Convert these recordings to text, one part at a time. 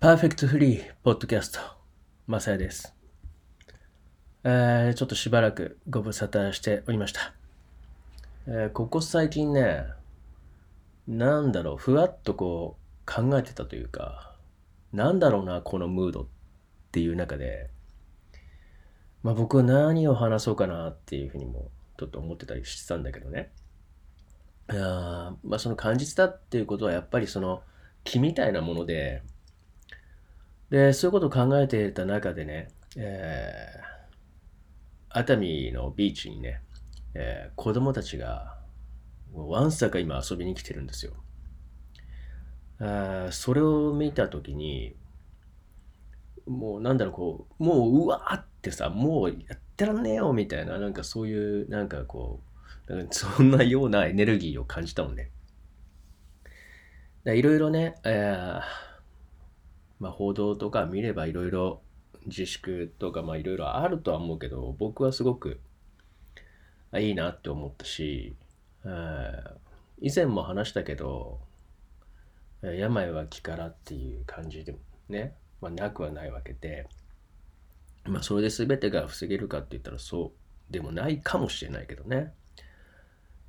パーフェクトフリーポッドキャスト、まさやです。えー、ちょっとしばらくご無沙汰しておりました。えー、ここ最近ね、なんだろう、ふわっとこう考えてたというか、なんだろうな、このムードっていう中で、まあ僕は何を話そうかなっていうふうにもちょっと思ってたりしてたんだけどね。あまあその感じたっていうことはやっぱりその気みたいなもので、で、そういうことを考えていた中でね、えー、熱海のビーチにね、えー、子供たちが、わんさか今遊びに来てるんですよ。あそれを見たときに、もうなんだろう、こう、もううわーってさ、もうやってらんねえよみたいな、なんかそういう、なんかこう、そんなようなエネルギーを感じたもんね。いろいろね、えーまあ、報道とか見ればいろいろ自粛とかまあいろいろあるとは思うけど僕はすごくいいなって思ったし、以前も話したけど病は気からっていう感じでもね、まあ、なくはないわけで、まあ、それで全てが防げるかって言ったらそうでもないかもしれないけどね、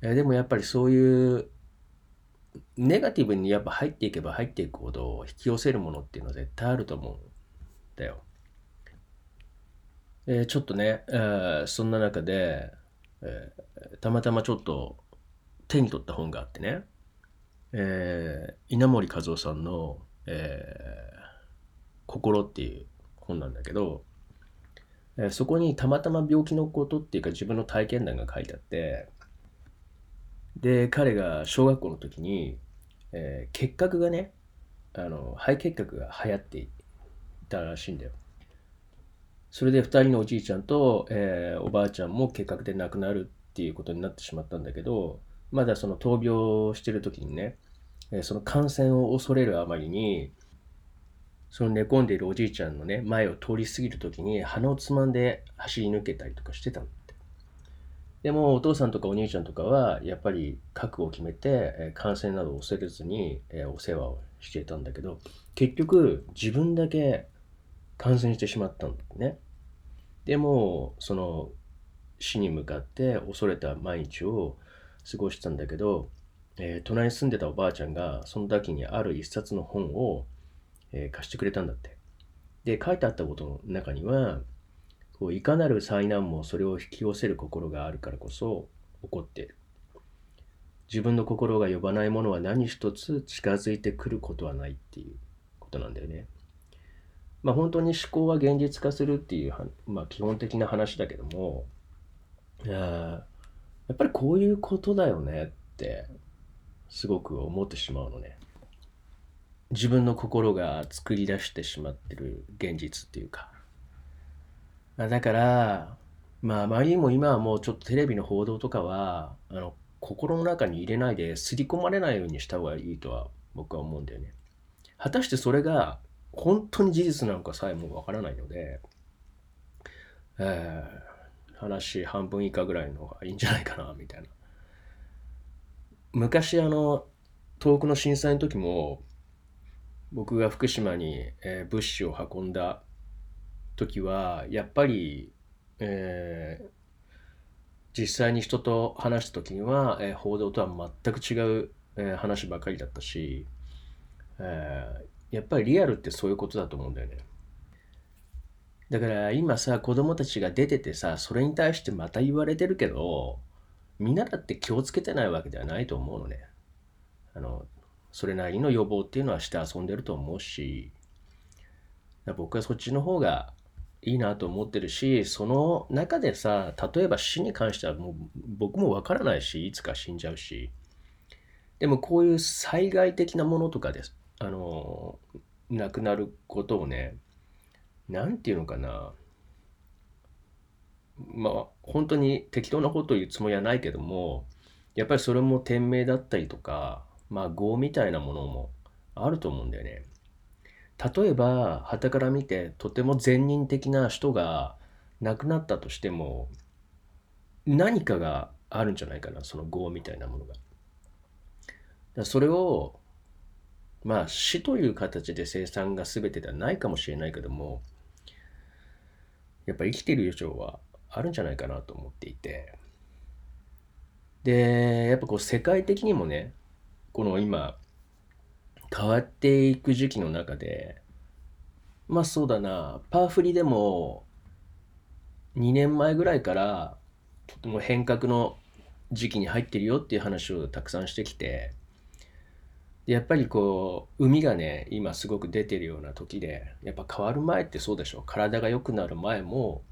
えでもやっぱりそういうネガティブにやっぱ入っていけば入っていくほど引き寄せるものっていうのは絶対あると思うんだよ。えー、ちょっとね、えー、そんな中で、えー、たまたまちょっと手に取った本があってね、え稲森和夫さんの、え心っていう本なんだけど、えそこにたまたま病気のことっていうか自分の体験談が書いてあって、で、彼が小学校の時に、えー、結核がね、あの、肺結核が流行っていたらしいんだよ。それで2人のおじいちゃんと、えー、おばあちゃんも結核で亡くなるっていうことになってしまったんだけど、まだその闘病してる時にね、えー、その感染を恐れるあまりに、その寝込んでいるおじいちゃんのね、前を通り過ぎる時に鼻をつまんで走り抜けたりとかしてたの。でもお父さんとかお兄ちゃんとかはやっぱり覚悟を決めて、感染などを恐れずに、お世話をしていたんだけど結局自分だけ感染してしまったんだね。でもその死に向かって恐れた毎日を過ごしたんだけど、えー、隣に住んでたおばあちゃんがその時にある一冊の本を、え、貸してくれたんだって。で書いてあったことの中にはこういかなる災難もそれを引き寄せる心があるからこそ起こっている。自分の心が呼ばないものは何一つ近づいてくることはないっていうことなんだよね。まあ本当に思考は現実化するっていう、まあ、基本的な話だけども、やっぱりこういうことだよねってすごく思ってしまうのね。自分の心が作り出してしまってる現実っていうか。あだから、まあ、あまりにも今はもうちょっとテレビの報道とかは、あの、心の中に入れないで、刷り込まれないようにした方がいいとは僕は思うんだよね。果たしてそれが本当に事実なのかさえもわからないので、えー、話半分以下ぐらいの方がいいんじゃないかな、みたいな。昔あの、遠くの震災の時も、僕が福島に、えー、物資を運んだ時はやっぱり、えー、実際に人と話した時には、えー、報道とは全く違う、えー、話ばかりだったし、えー、やっぱりリアルってそういうことだと思うんだよね。だから今さ子供たちが出ててさそれに対してまた言われてるけどみんなだって気をつけてないわけではないと思うのね。あのそれなりの予防っていうのはして遊んでると思うし僕はそっちの方がいいなと思ってるし、その中でさ、例えば死に関してはもう僕もわからないし、いつか死んじゃうし、でもこういう災害的なものとかです、あの、亡くなることをね、なんていうのかな、まあ本当に適当なことを言うつもりはないけども、やっぱりそれも天命だったりとか、まあ業みたいなものもあると思うんだよね。例えば傍から見てとても善人的な人が亡くなったとしても何かがあるんじゃないかなその業みたいなものが。だそれをまあ死という形で生産が全てではないかもしれないけどもやっぱ生きている以上はあるんじゃないかなと思っていてでやっぱこう世界的にもねこの今変わっていく時期の中でまあそうだなパワフリでも2年前ぐらいからとても変革の時期に入ってるよっていう話をたくさんしてきてやっぱりこう海がね今すごく出てるような時でやっぱ変わる前ってそうでしょ体が良くなる前も、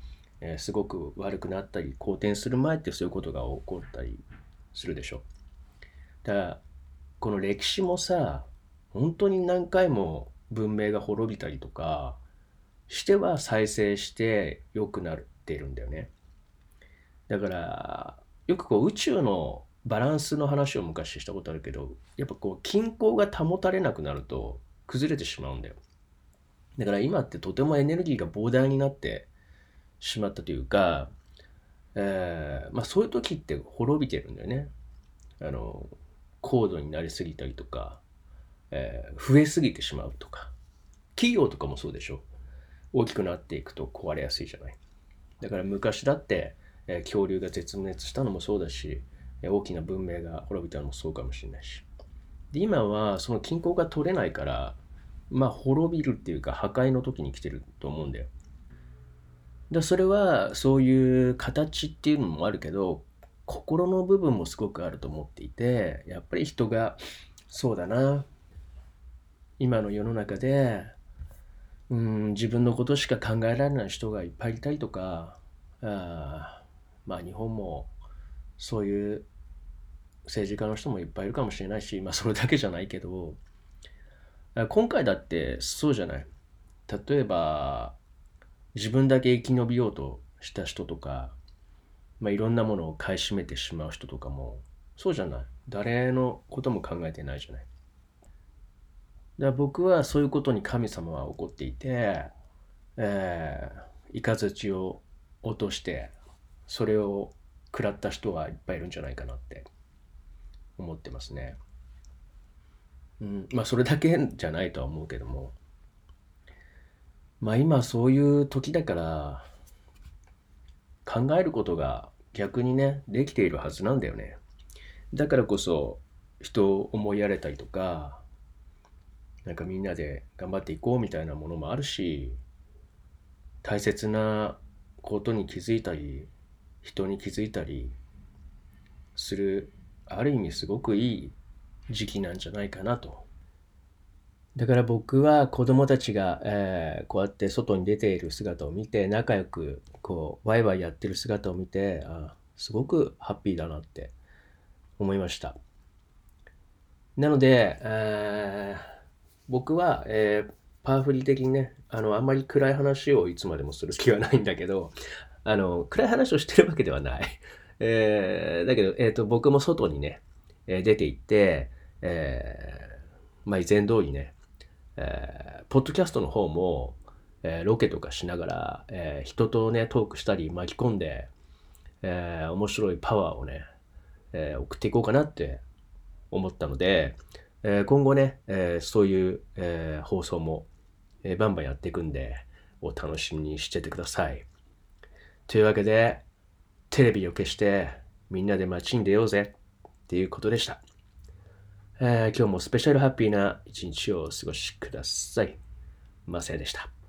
えー、すごく悪くなったり好転する前ってそういうことが起こったりするでしょ。だからこの歴史もさ本当に何回も文明が滅びたりとかしては再生して良くなっているんだよね。だからよくこう宇宙のバランスの話を昔したことあるけどやっぱこう均衡が保たれなくなると崩れてしまうんだよ。だから今ってとてもエネルギーが膨大になってしまったというか、えー、まあそういう時って滅びてるんだよね。あの高度になりすぎたりとか、えー、増えすぎてしまうとか企業とかもそうでしょ。大きくなっていくと壊れやすいじゃない。だから昔だって、えー、恐竜が絶滅したのもそうだし大きな文明が滅びたのもそうかもしれないし。で今はその均衡が取れないからまあ滅びるっていうか破壊の時に来てると思うんだよ。でそれはそういう形っていうのもあるけど心の部分もすごくあると思っていてやっぱり人がそうだな今の世の中でうん自分のことしか考えられない人がいっぱいいたりとかあまあ日本もそういう政治家の人もいっぱいいるかもしれないし、まあそれだけじゃないけど、今回だってそうじゃない？例えば、自分だけ生き延びようとした人とか、まあいろんなものを買い占めてしまう人とかも、そうじゃない？誰のことも考えてないじゃない？だから僕はそういうことに神様は怒っていて、えー、雷を落として、それを食らった人がいっぱいいるんじゃないかなって思ってますね。うん、まあそれだけじゃないとは思うけどもまあ今そういう時だから考えることが逆にねできているはずなんだよね。だからこそ人を思いやれたりとかなんかみんなで頑張っていこうみたいなものもあるし大切なことに気づいたり人に気づいたりするある意味すごくいい時期なんじゃないかなと。だから僕は子供たちが、えー、こうやって外に出ている姿を見て仲良くこうワイワイやってる姿を見てあすごくハッピーだなって思いました。なので、えー、僕は、えー、パワフリ的にねあのあんまり暗い話をいつまでもする気はないんだけどあの、暗い話をしてるわけではない。えー、だけど、え、ー、と、僕も外にね、出て行って、えー、まあ、以前通りね、えー、ポッドキャストの方も、えー、ロケとかしながら、え、人とね、トークしたり巻き込んで、え、面白いパワーをね、え、送っていこうかなって思ったので、えー、今後ね、えー、そういう、えー、放送も、え、バンバンやっていくんで、お楽しみにしててください。というわけで、テレビを消してみんなで街に出ようぜっていうことでした。え、今日もスペシャルハッピーな一日をお過ごしください。マセでした。